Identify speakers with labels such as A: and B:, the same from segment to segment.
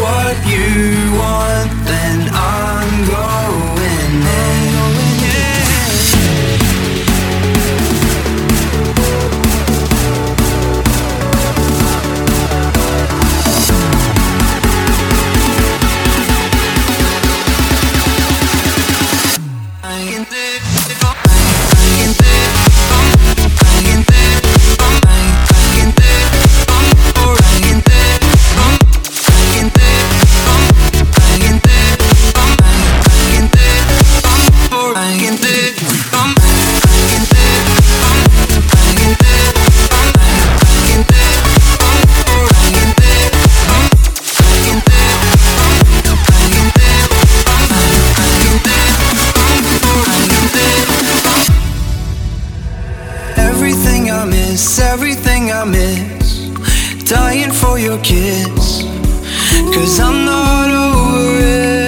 A: what dying for your kiss. Cause I'm not over it.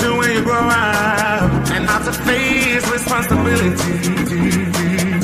B: do when you grow up and how to face responsibility.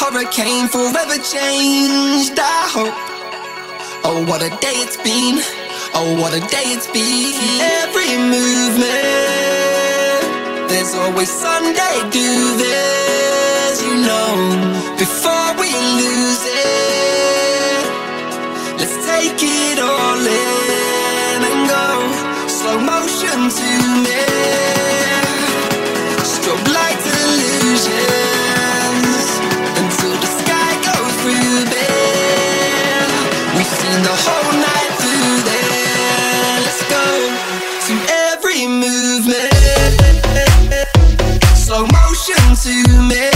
A: Hurricane forever changed. I hope. Oh, what a day it's been. Oh, what a day it's been. Every movement, there's always Sunday. Do this, you know, before we lose it. Let's take it all in and go slow motion to me. to me.